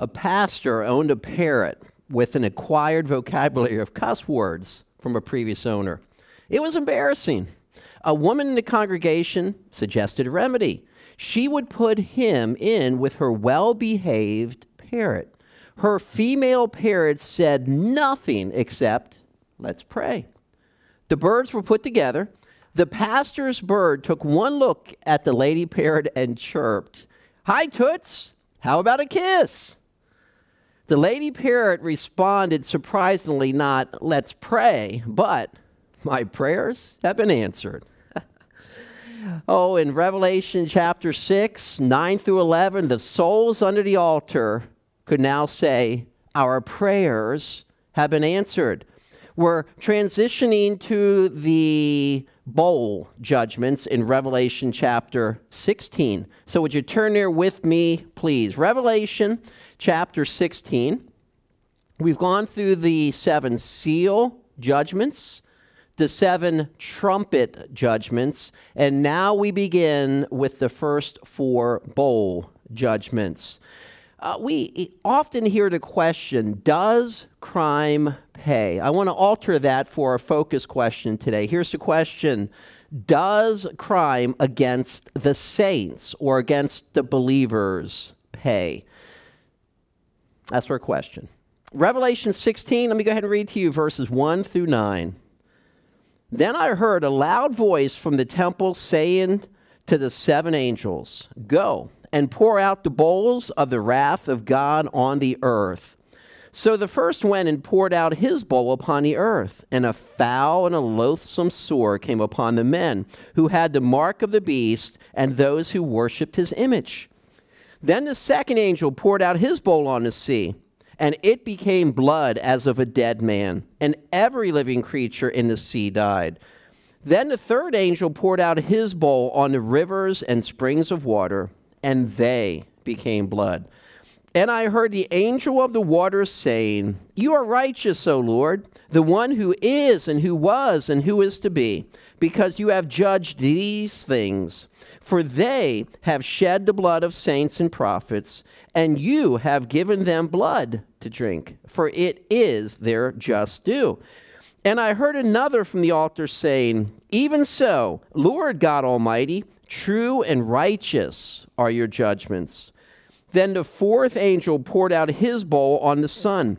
A pastor owned a parrot with an acquired vocabulary of cuss words from a previous owner. It was embarrassing. A woman in the congregation suggested a remedy. She would put him in with her well behaved parrot. Her female parrot said nothing except, Let's pray. The birds were put together. The pastor's bird took one look at the lady parrot and chirped, Hi, Toots. How about a kiss? The lady parrot responded surprisingly, not, Let's pray, but, My prayers have been answered. oh, in Revelation chapter 6, 9 through 11, the souls under the altar could now say, Our prayers have been answered. We're transitioning to the bowl judgments in Revelation chapter 16. So, would you turn there with me, please? Revelation chapter 16. We've gone through the seven seal judgments, the seven trumpet judgments, and now we begin with the first four bowl judgments. Uh, we often hear the question Does crime pay? I want to alter that for our focus question today. Here's the question Does crime against the saints or against the believers pay? That's our question. Revelation 16, let me go ahead and read to you verses 1 through 9. Then I heard a loud voice from the temple saying to the seven angels, Go and pour out the bowls of the wrath of God on the earth. So the first went and poured out his bowl upon the earth, and a foul and a loathsome sore came upon the men who had the mark of the beast and those who worshipped his image. Then the second angel poured out his bowl on the sea, and it became blood as of a dead man, and every living creature in the sea died. Then the third angel poured out his bowl on the rivers and springs of water and they became blood. And I heard the angel of the waters saying, You are righteous, O Lord, the one who is and who was and who is to be, because you have judged these things. For they have shed the blood of saints and prophets, and you have given them blood to drink, for it is their just due. And I heard another from the altar saying, Even so, Lord God Almighty, True and righteous are your judgments. Then the fourth angel poured out his bowl on the sun,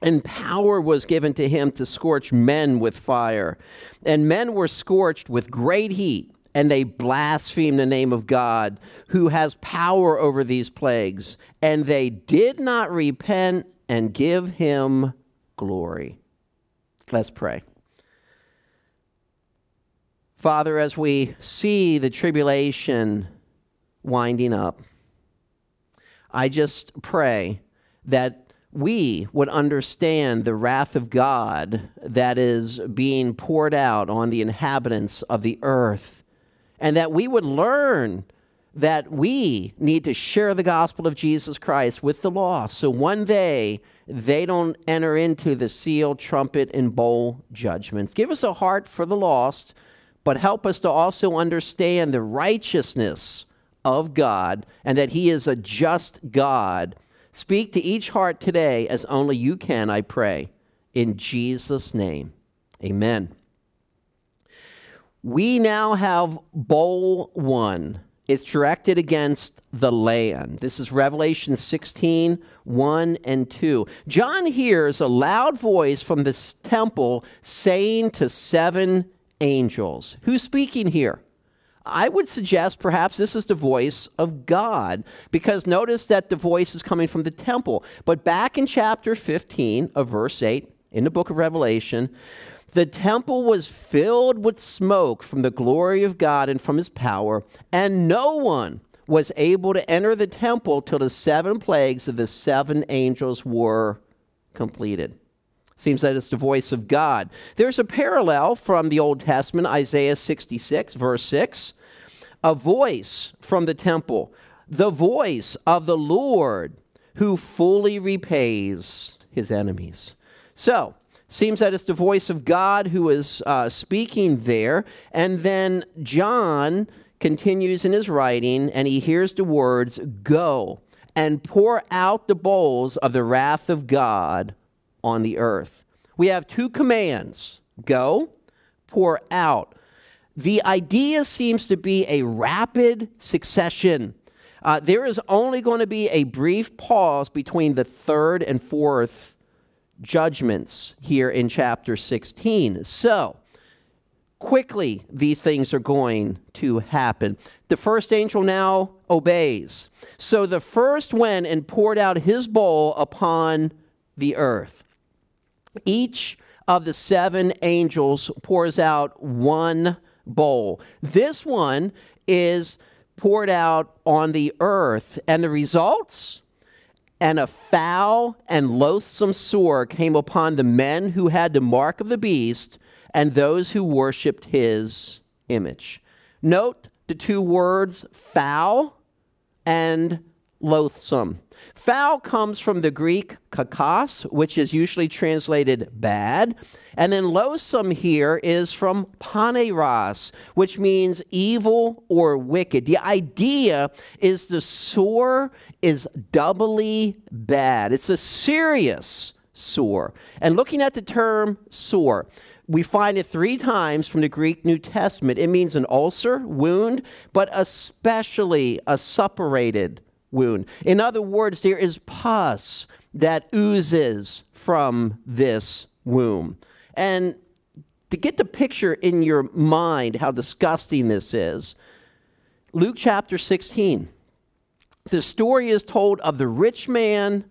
and power was given to him to scorch men with fire. And men were scorched with great heat, and they blasphemed the name of God, who has power over these plagues. And they did not repent and give him glory. Let's pray. Father, as we see the tribulation winding up, I just pray that we would understand the wrath of God that is being poured out on the inhabitants of the earth, and that we would learn that we need to share the gospel of Jesus Christ with the lost. So one day they don't enter into the seal, trumpet, and bowl judgments. Give us a heart for the lost but help us to also understand the righteousness of God and that He is a just God. Speak to each heart today as only you can, I pray. In Jesus' name, amen. We now have bowl one. It's directed against the land. This is Revelation 16, 1 and 2. John hears a loud voice from the temple saying to seven angels. Who's speaking here? I would suggest perhaps this is the voice of God, because notice that the voice is coming from the temple. But back in chapter 15 of verse 8 in the book of Revelation, the temple was filled with smoke from the glory of God and from his power, and no one was able to enter the temple till the seven plagues of the seven angels were completed. Seems that it's the voice of God. There's a parallel from the Old Testament, Isaiah 66, verse 6. A voice from the temple, the voice of the Lord who fully repays his enemies. So, seems that it's the voice of God who is uh, speaking there. And then John continues in his writing and he hears the words, Go and pour out the bowls of the wrath of God on the earth. We have two commands go, pour out. The idea seems to be a rapid succession. Uh, there is only going to be a brief pause between the third and fourth judgments here in chapter 16. So, quickly these things are going to happen. The first angel now obeys. So the first went and poured out his bowl upon the earth. Each of the seven angels pours out one bowl. This one is poured out on the earth, and the results? And a foul and loathsome sore came upon the men who had the mark of the beast and those who worshiped his image. Note the two words foul and loathsome. Foul comes from the Greek kakos, which is usually translated bad. And then loathsome here is from poneros, which means evil or wicked. The idea is the sore is doubly bad. It's a serious sore. And looking at the term sore, we find it three times from the Greek New Testament. It means an ulcer, wound, but especially a suppurated wound. In other words, there is pus that oozes from this wound. And to get the picture in your mind how disgusting this is, Luke chapter 16. The story is told of the rich man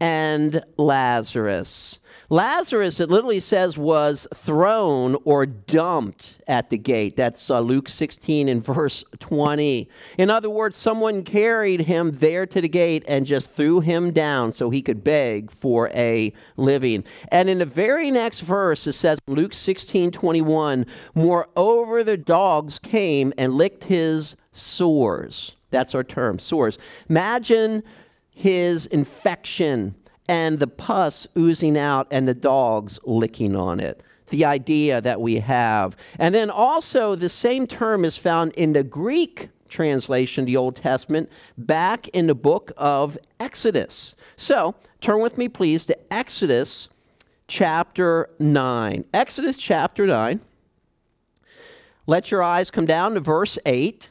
and Lazarus. Lazarus, it literally says, was thrown or dumped at the gate. That's uh, Luke 16 and verse 20. In other words, someone carried him there to the gate and just threw him down so he could beg for a living. And in the very next verse, it says, Luke 16 21, moreover, the dogs came and licked his sores. That's our term, sores. Imagine his infection and the pus oozing out and the dogs licking on it. The idea that we have. And then also, the same term is found in the Greek translation the Old Testament back in the book of Exodus. So, turn with me, please, to Exodus chapter 9. Exodus chapter 9. Let your eyes come down to verse 8.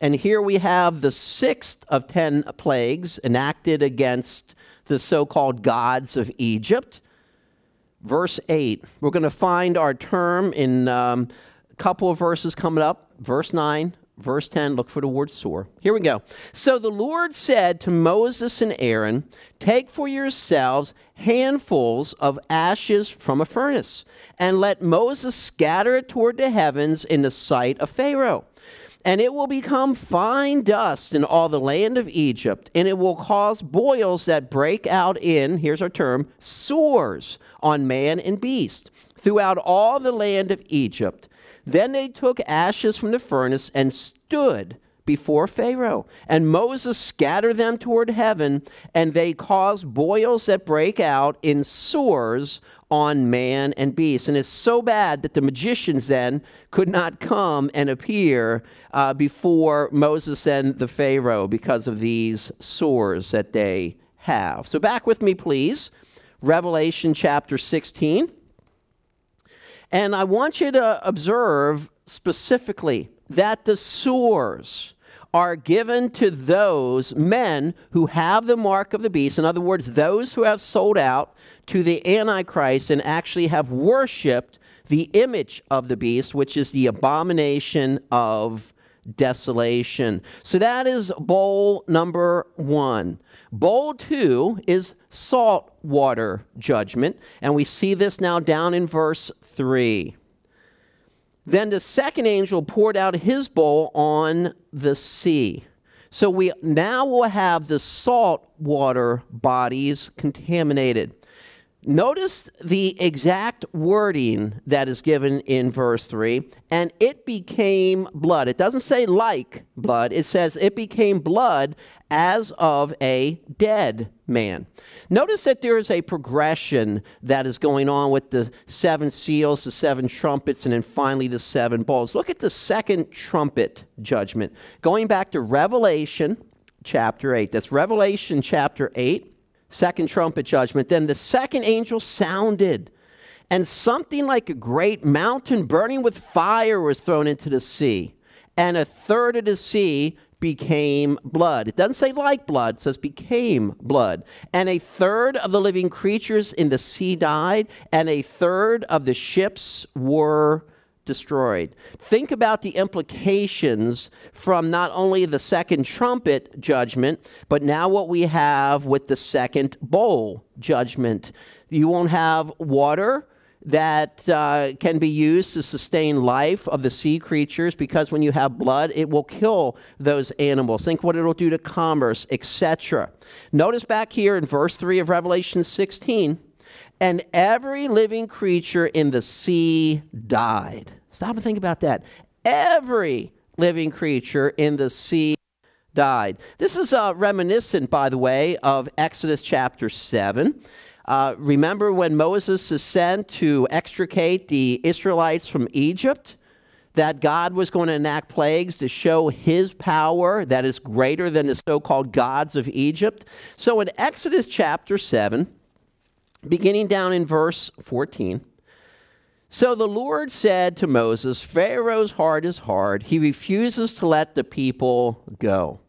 And here we have the sixth of ten plagues enacted against the so called gods of Egypt. Verse 8, we're going to find our term in um, a couple of verses coming up. Verse 9, verse 10, look for the word sore. Here we go. So the Lord said to Moses and Aaron, Take for yourselves handfuls of ashes from a furnace, and let Moses scatter it toward the heavens in the sight of Pharaoh and it will become fine dust in all the land of Egypt, and it will cause boils that break out in, here's our term, sores on man and beast throughout all the land of Egypt. Then they took ashes from the furnace and stood before Pharaoh. And Moses scattered them toward heaven, and they caused boils that break out in sores on man and beast. And it's so bad that the magicians then could not come and appear uh, before Moses and the Pharaoh because of these sores that they have. So, back with me, please. Revelation chapter 16. And I want you to observe specifically that the sores are given to those men who have the mark of the beast. In other words, those who have sold out to the Antichrist and actually have worshiped the image of the beast, which is the abomination of desolation. So that is bowl number one. Bowl two is salt water judgment, and we see this now down in verse three. Then the second angel poured out his bowl on the sea. So we now will have the salt water bodies contaminated. Notice the exact wording that is given in verse 3 and it became blood. It doesn't say like blood, it says it became blood as of a dead man. Notice that there is a progression that is going on with the seven seals, the seven trumpets, and then finally the seven bowls. Look at the second trumpet judgment. Going back to Revelation chapter 8. That's Revelation chapter 8, second trumpet judgment. Then the second angel sounded, and something like a great mountain burning with fire was thrown into the sea, and a third of the sea became blood. It doesn't say like blood, it says became blood. And a third of the living creatures in the sea died, and a third of the ships were destroyed. Think about the implications from not only the second trumpet judgment, but now what we have with the second bowl judgment. You won't have water that uh, can be used to sustain life of the sea creatures because when you have blood it will kill those animals think what it'll do to commerce etc notice back here in verse 3 of revelation 16 and every living creature in the sea died. Stop and think about that. Every living creature in the sea died. This is uh, reminiscent, by the way, of Exodus chapter 7. Uh, remember when Moses is sent to extricate the Israelites from Egypt? That God was going to enact plagues to show his power that is greater than the so called gods of Egypt. So in Exodus chapter 7, beginning down in verse 14. So the Lord said to Moses, Pharaoh's heart is hard. He refuses to let the people go.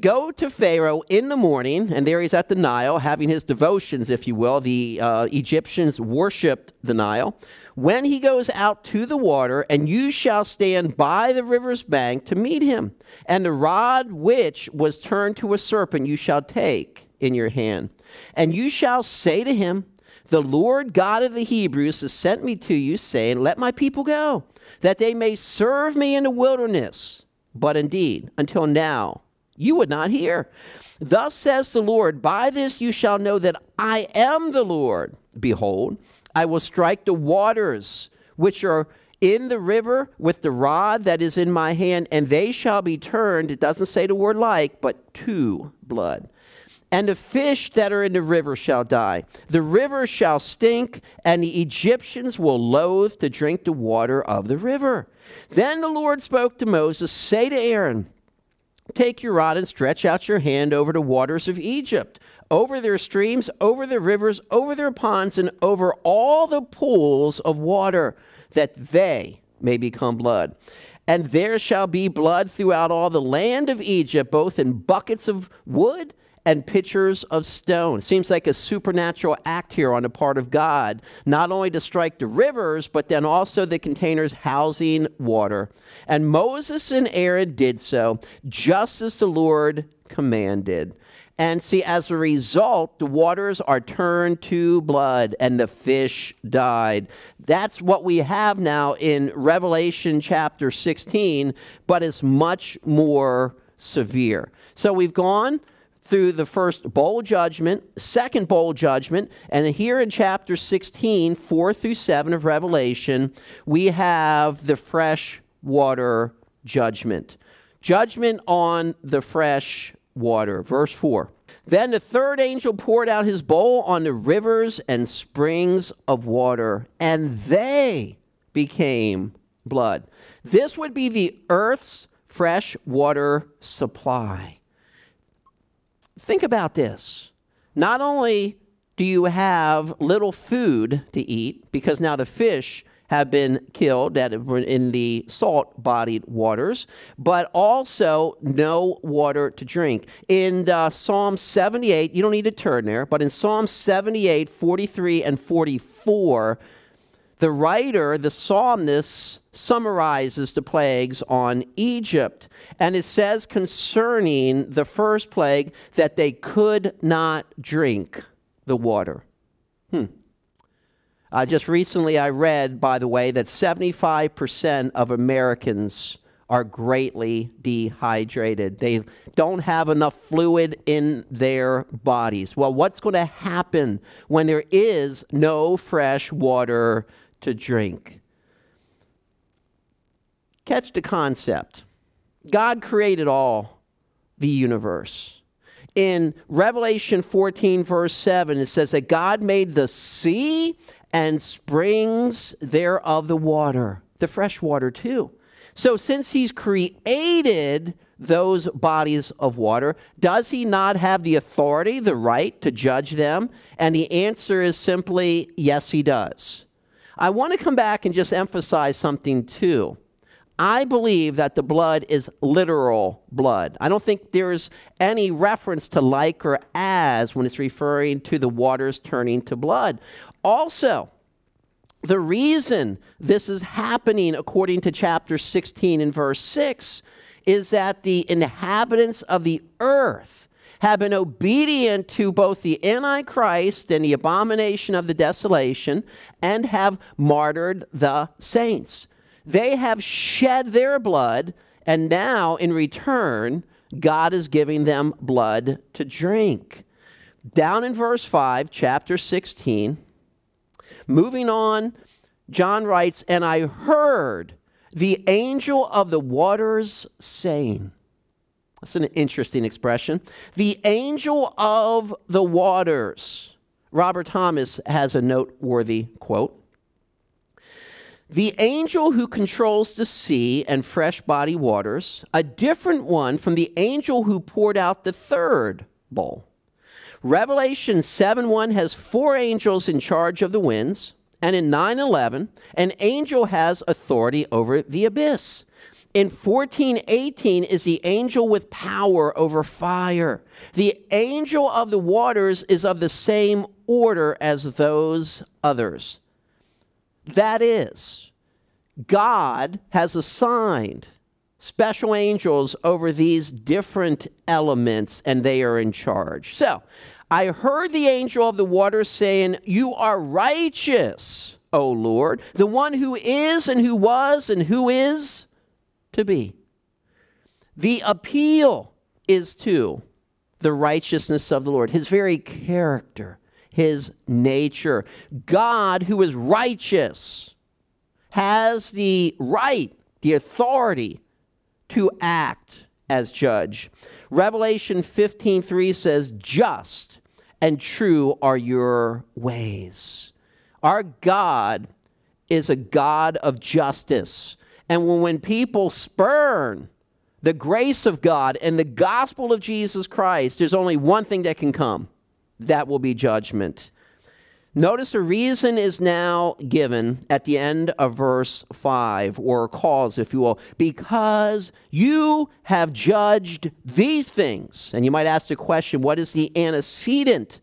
Go to Pharaoh in the morning, and there he's at the Nile having his devotions, if you will. The uh, Egyptians worshiped the Nile. When he goes out to the water, and you shall stand by the river's bank to meet him, and the rod which was turned to a serpent you shall take in your hand. And you shall say to him, The Lord God of the Hebrews has sent me to you, saying, Let my people go, that they may serve me in the wilderness. But indeed, until now, you would not hear. Thus says the Lord, By this you shall know that I am the Lord. Behold, I will strike the waters which are in the river with the rod that is in my hand, and they shall be turned, it doesn't say the word like, but to blood and the fish that are in the river shall die. The river shall stink, and the Egyptians will loathe to drink the water of the river. Then the Lord spoke to Moses Say to Aaron, Take your rod and stretch out your hand over the waters of Egypt, over their streams, over their rivers, over their ponds, and over all the pools of water, that they may become blood. And there shall be blood throughout all the land of Egypt, both in buckets of wood and pitchers of stone. Seems like a supernatural act here on the part of God, not only to strike the rivers, but then also the containers housing water. And Moses and Aaron did so, just as the Lord commanded. And see, as a result, the waters are turned to blood and the fish died. That's what we have now in Revelation chapter 16, but it's much more severe. So we've gone through the first bowl judgment, second bowl judgment, and here in chapter 16, 4 through 7 of Revelation, we have the fresh water judgment. Judgment on the fresh water. Verse 4. Then the third angel poured out his bowl on the rivers and springs of water, and they became blood. This would be the earth's fresh water supply. Think about this. Not only do you have little food to eat, because now the fish have been killed that in the salt bodied waters, but also no water to drink. In uh, Psalm 78, you don't need to turn there, but in Psalm 78, 43, and 44, the writer, the psalmist, summarizes the plagues on Egypt. And it says concerning the first plague that they could not drink the water. Hmm. Uh, just recently, I read, by the way, that 75% of Americans are greatly dehydrated. They don't have enough fluid in their bodies. Well, what's going to happen when there is no fresh water to drink. Catch the concept. God created all the universe. In Revelation 14, verse 7, it says that God made the sea and springs thereof the water, the fresh water too. So, since he's created those bodies of water, does he not have the authority, the right to judge them? And the answer is simply yes, he does. I want to come back and just emphasize something too. I believe that the blood is literal blood. I don't think there's any reference to like or as when it's referring to the waters turning to blood. Also, the reason this is happening, according to chapter 16 and verse 6, is that the inhabitants of the earth have been obedient to both the Antichrist and the abomination of the desolation and have martyred the saints. They have shed their blood, and now in return, God is giving them blood to drink. Down in verse 5, chapter 16, moving on, John writes, And I heard the angel of the waters saying, That's an interesting expression. The angel of the waters. Robert Thomas has a noteworthy quote. The angel who controls the sea and fresh body waters, a different one from the angel who poured out the third bowl. Revelation 7 1 has four angels in charge of the winds, and in 9 11, an angel has authority over the abyss. In 1418 is the angel with power over fire. The angel of the waters is of the same order as those others. That is, God has assigned special angels over these different elements, and they are in charge. So, I heard the angel of the waters saying, You are righteous, O Lord, the one who is and who was and who is to be. The appeal is to the righteousness of the Lord, his very character, his nature. God, who is righteous, has the right, the authority to act as judge. Revelation 15:3 says, "Just and true are your ways." Our God is a God of justice. And when people spurn the grace of God and the gospel of Jesus Christ, there's only one thing that can come that will be judgment. Notice the reason is now given at the end of verse 5, or cause, if you will, because you have judged these things. And you might ask the question what is the antecedent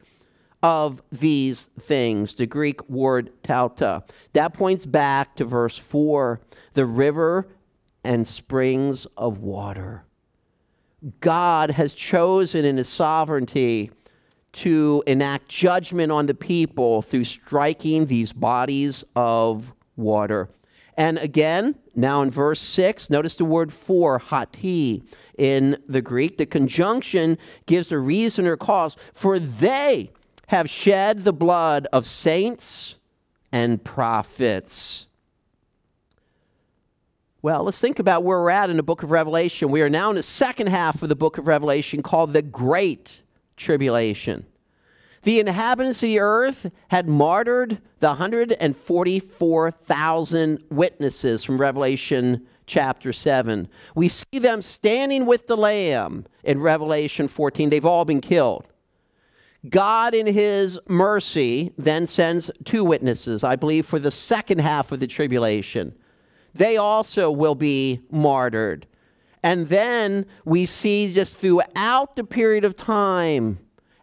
of these things? The Greek word tauta. That points back to verse 4 the river and springs of water. God has chosen in his sovereignty to enact judgment on the people through striking these bodies of water. And again, now in verse 6, notice the word for, hoti, in the Greek. The conjunction gives a reason or cause. For they have shed the blood of saints and prophets. Well, let's think about where we're at in the book of Revelation. We are now in the second half of the book of Revelation called the Great tribulation. The inhabitants of the earth had martyred the 144,000 witnesses from Revelation chapter 7. We see them standing with the Lamb in Revelation 14. They've all been killed. God, in his mercy, then sends two witnesses, I believe, for the second half of the tribulation. They also will be martyred. And then we see just throughout the period of time,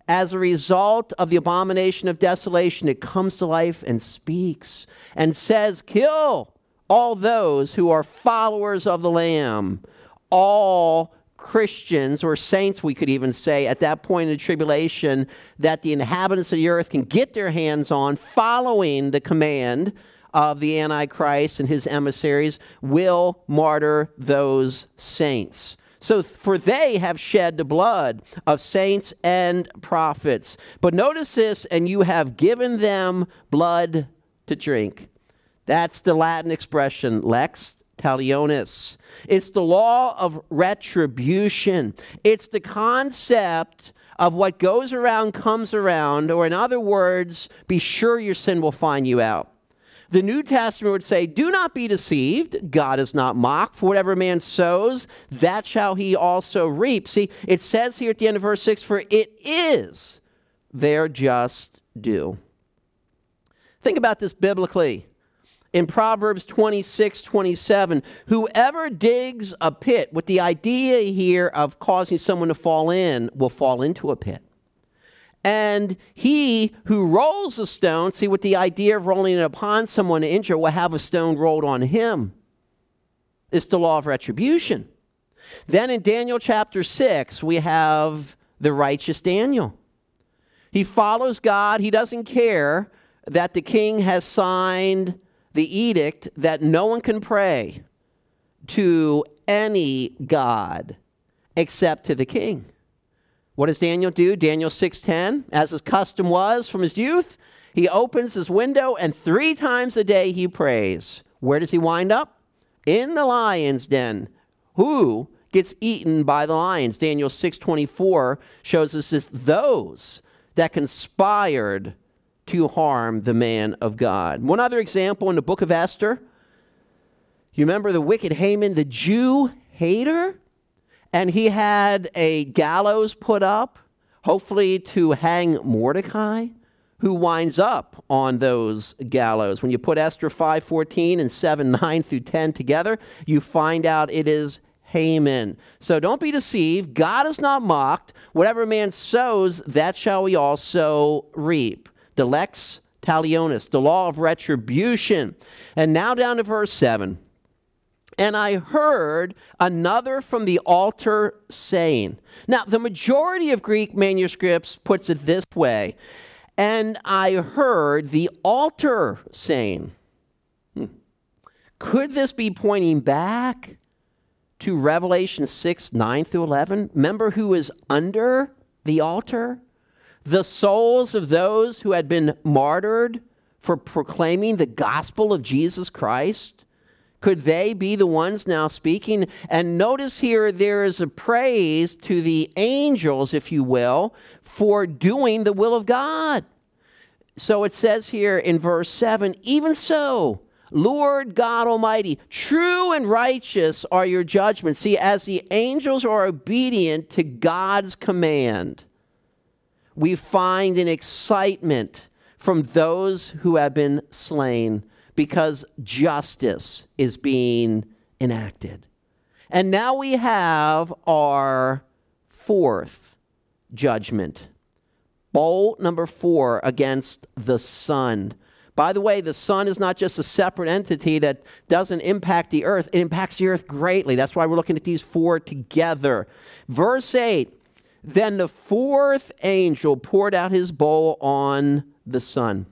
as a result of the abomination of desolation, it comes to life and speaks and says, Kill all those who are followers of the Lamb, all Christians or saints, we could even say, at that point in the tribulation, that the inhabitants of the earth can get their hands on following the command of the Antichrist and his emissaries will martyr those saints. So, for they have shed the blood of saints and prophets. But notice this, and you have given them blood to drink. That's the Latin expression, lex talionis. It's the law of retribution. It's the concept of what goes around comes around, or in other words, be sure your sin will find you out. The New Testament would say, Do not be deceived. God is not mocked. For whatever man sows, that shall he also reap. See, it says here at the end of verse 6 For it is their just due. Think about this biblically. In Proverbs 26 27, whoever digs a pit with the idea here of causing someone to fall in will fall into a pit. And he who rolls a stone, see, with the idea of rolling it upon someone to injure, will have a stone rolled on him. It's the law of retribution. Then in Daniel chapter 6, we have the righteous Daniel. He follows God. He doesn't care that the king has signed the edict that no one can pray to any god except to the king. What does Daniel do? Daniel 6:10, as his custom was from his youth, he opens his window and 3 times a day he prays. Where does he wind up? In the lion's den. Who gets eaten by the lions? Daniel 6:24 shows us this those that conspired to harm the man of God. One other example in the book of Esther. You remember the wicked Haman, the Jew hater? And he had a gallows put up, hopefully to hang Mordecai, who winds up on those gallows. When you put Esther 5:14 and 7 9 through 10 together, you find out it is Haman. So don't be deceived. God is not mocked. Whatever man sows, that shall he also reap. The lex talionis, the law of retribution. And now down to verse 7. And I heard another from the altar saying, Now, the majority of Greek manuscripts puts it this way. And I heard the altar saying, hmm, Could this be pointing back to Revelation 6 9 through 11? Remember who is under the altar? The souls of those who had been martyred for proclaiming the gospel of Jesus Christ? Could they be the ones now speaking? And notice here there is a praise to the angels, if you will, for doing the will of God. So it says here in verse 7 even so, Lord God Almighty, true and righteous are your judgments. See, as the angels are obedient to God's command, we find an excitement from those who have been slain because justice is being enacted. And now we have our fourth judgment. Bowl number four against the sun. By the way, the sun is not just a separate entity that doesn't impact the earth, it impacts the earth greatly. That's why we're looking at these four together. Verse 8 Then the fourth angel poured out his bowl on the sun.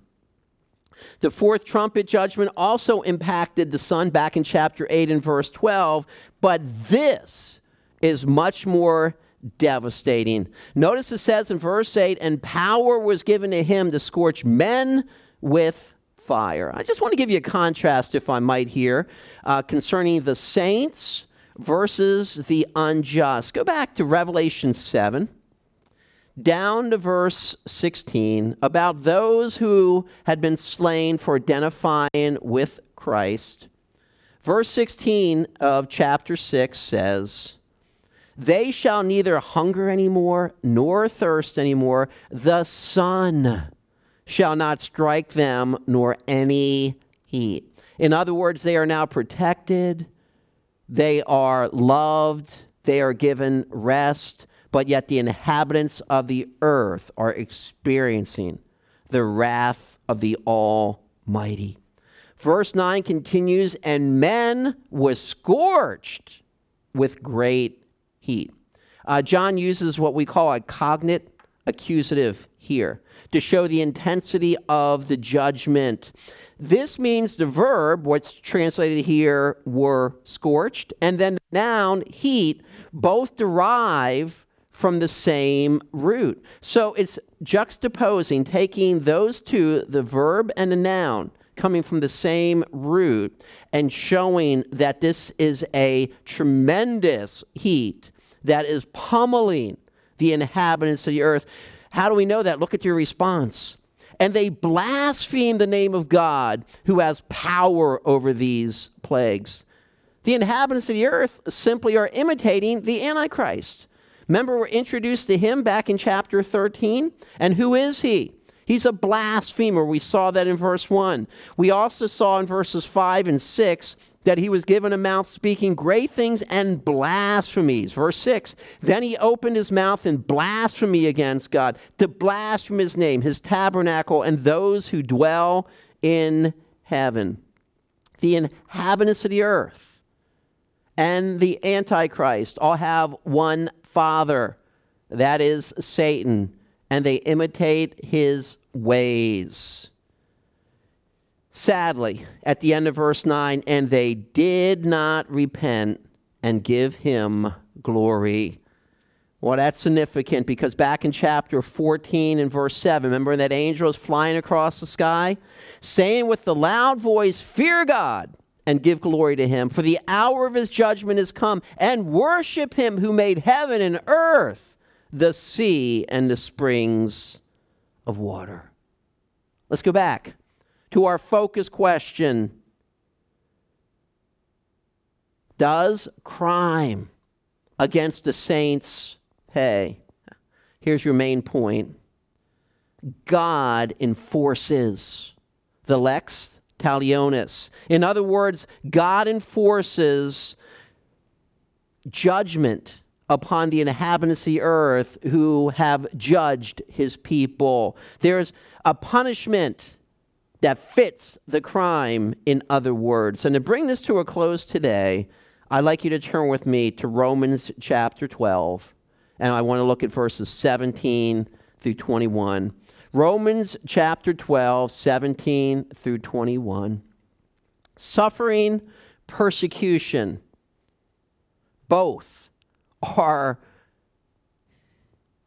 The fourth trumpet judgment also impacted the sun back in chapter 8 and verse 12, but this is much more devastating. Notice it says in verse 8, and power was given to him to scorch men with fire. I just want to give you a contrast, if I might, here uh, concerning the saints versus the unjust. Go back to Revelation 7 down to verse 16 about those who had been slain for identifying with Christ. Verse 16 of chapter 6 says, They shall neither hunger anymore nor thirst anymore. The sun shall not strike them nor any heat. In other words, they are now protected, they are loved, they are given rest but yet the inhabitants of the earth are experiencing the wrath of the Almighty. Verse 9 continues, and men was scorched with great heat. Uh, John uses what we call a cognate accusative here to show the intensity of the judgment. This means the verb, what's translated here, were scorched, and then the noun, heat, both derive from the same root. So it's juxtaposing, taking those two, the verb and the noun, coming from the same root, and showing that this is a tremendous heat that is pummeling the inhabitants of the earth. How do we know that? Look at your response. and they blaspheme the name of God who has power over these plagues. The inhabitants of the earth simply are imitating the Antichrist. Remember, we're introduced to him back in chapter 13. And who is he? He's a blasphemer. We saw that in verse 1. We also saw in verses 5 and 6 that he was given a mouth speaking great things and blasphemies. Verse 6 Then he opened his mouth in blasphemy against God, to blaspheme his name, his tabernacle, and those who dwell in heaven. The inhabitants of the earth and the Antichrist all have one Father, that is Satan, and they imitate his ways. Sadly, at the end of verse 9, and they did not repent and give him glory. Well, that's significant because back in chapter 14 and verse 7, remember that angel is flying across the sky, saying with the loud voice, Fear God and give glory to him, for the hour of his judgment is come, and worship him who made heaven and earth, the sea, and the springs of water. Let's go back to our focus question Does crime against the saints pay? Here's your main point God enforces the lex talionis. In other words, God enforces judgment upon the inhabitants of the earth who have judged his people. There's a punishment that fits the crime, in other words. And to bring this to a close today, I'd like you to turn with me to Romans chapter 12, and I want to look at verses 17 through 21. Romans chapter 12, 17 through 21. Suffering, persecution, both are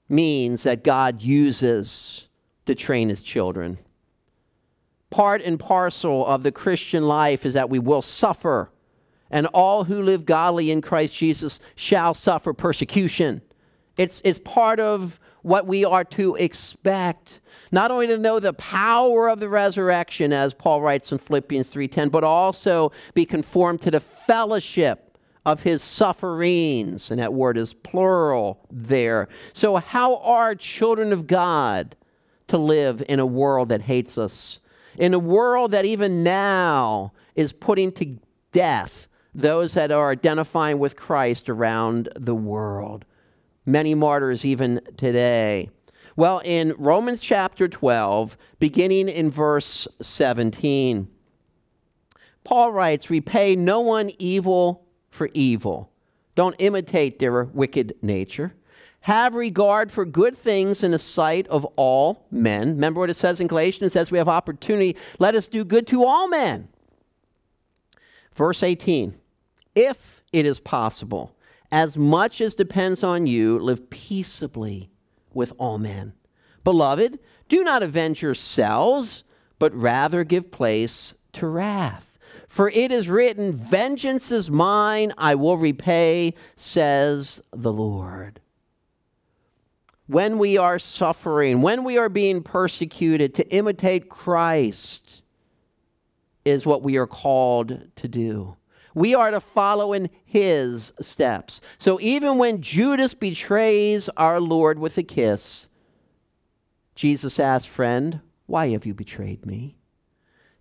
means that God uses to train his children. Part and parcel of the Christian life is that we will suffer, and all who live godly in Christ Jesus shall suffer persecution. It's, it's part of what we are to expect. Not only to know the power of the resurrection as paul writes in philippians 3.10 but also be conformed to the fellowship of his sufferings. And that word is plural there. So how are children of god to live in a world that hates us? In a world that even now is putting to death those that are identifying with christ around the world many martyrs even today. Well, in Romans chapter 12, beginning in verse 17, Paul writes, Repay no one evil for evil. Don't imitate their wicked nature. Have regard for good things in the sight of all men. Remember what it says in Galatians? It says we have opportunity. Let us do good to all men. Verse 18 If it is possible, as much as depends on you, live peaceably with all men. Beloved, do not avenge yourselves, but rather give place to wrath. For it is written, Vengeance is mine, I will repay, says the Lord. When we are suffering, when we are being persecuted, to imitate Christ is what we are called to do. We are to follow in his steps. So even when Judas betrays our Lord with a kiss, Jesus asked, Friend, why have you betrayed me?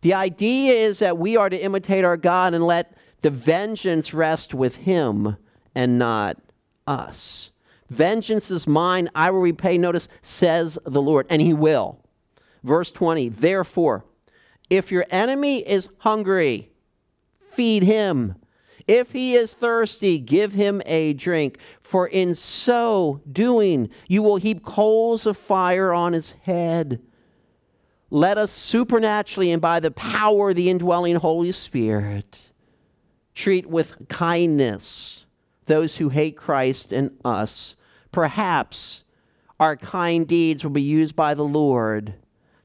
The idea is that we are to imitate our God and let the vengeance rest with him and not us. Vengeance is mine, I will repay. Notice, says the Lord, and he will. Verse 20, therefore, if your enemy is hungry, feed him. If he is thirsty, give him a drink, for in so doing you will heap coals of fire on his head. Let us supernaturally and by the power of the indwelling Holy Spirit treat with kindness those who hate Christ and us. Perhaps our kind deeds will be used by the Lord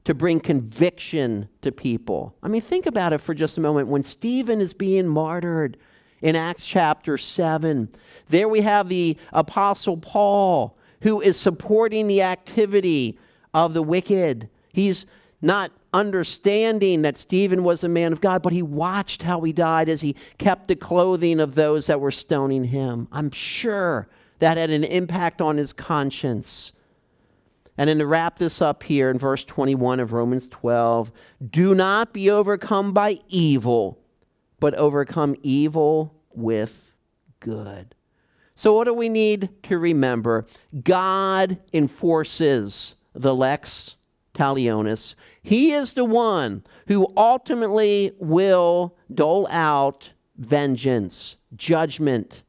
to bring conviction to people. I mean, think about it for just a moment. When Stephen is being martyred in Acts chapter 7, there we have the Apostle Paul who is supporting the activity of the wicked. He's not understanding that Stephen was a man of God, but he watched how he died as he kept the clothing of those that were stoning him. I'm sure that had an impact on his conscience. And then to wrap this up here in verse 21 of Romans 12 do not be overcome by evil, but overcome evil with good. So, what do we need to remember? God enforces the lex talionis. He is the one who ultimately will dole out vengeance, judgment,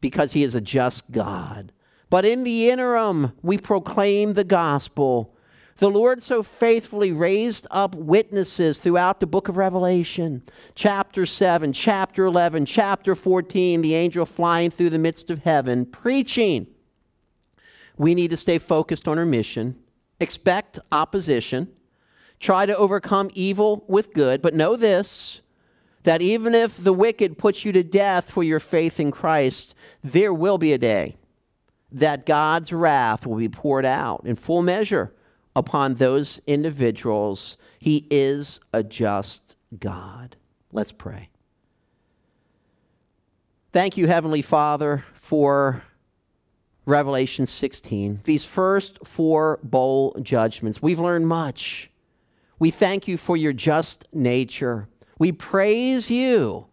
because he is a just God. But in the interim, we proclaim the gospel. The Lord so faithfully raised up witnesses throughout the book of Revelation. Chapter 7, chapter 11, chapter 14, the angel flying through the midst of heaven, preaching. We need to stay focused on our mission, expect opposition, try to overcome evil with good, but know this that even if the wicked puts you to death for your faith in Christ, there will be a day that God's wrath will be poured out in full measure upon those individuals. He is a just God. Let's pray. Thank you, Heavenly Father, for Revelation 16. These first four bowl judgments. We've learned much. We thank you for your just nature. We praise you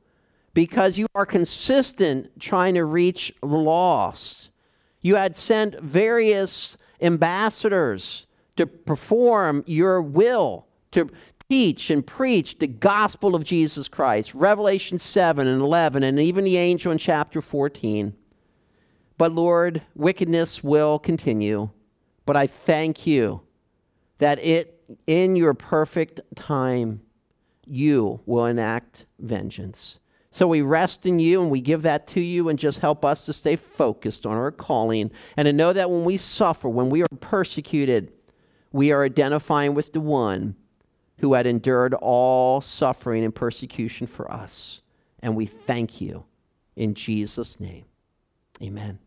because you are consistent trying to reach the lost. You had sent various ambassadors to perform your will, to teach and preach the gospel of Jesus Christ. Revelation 7 and 11, and even the angel in chapter 14. But Lord, wickedness will continue. But I thank you that it, in your perfect time, you will enact vengeance. So we rest in you and we give that to you and just help us to stay focused on our calling and to know that when we suffer, when we are persecuted, we are identifying with the one who had endured all suffering and persecution for us. And we thank you in Jesus' name. Amen.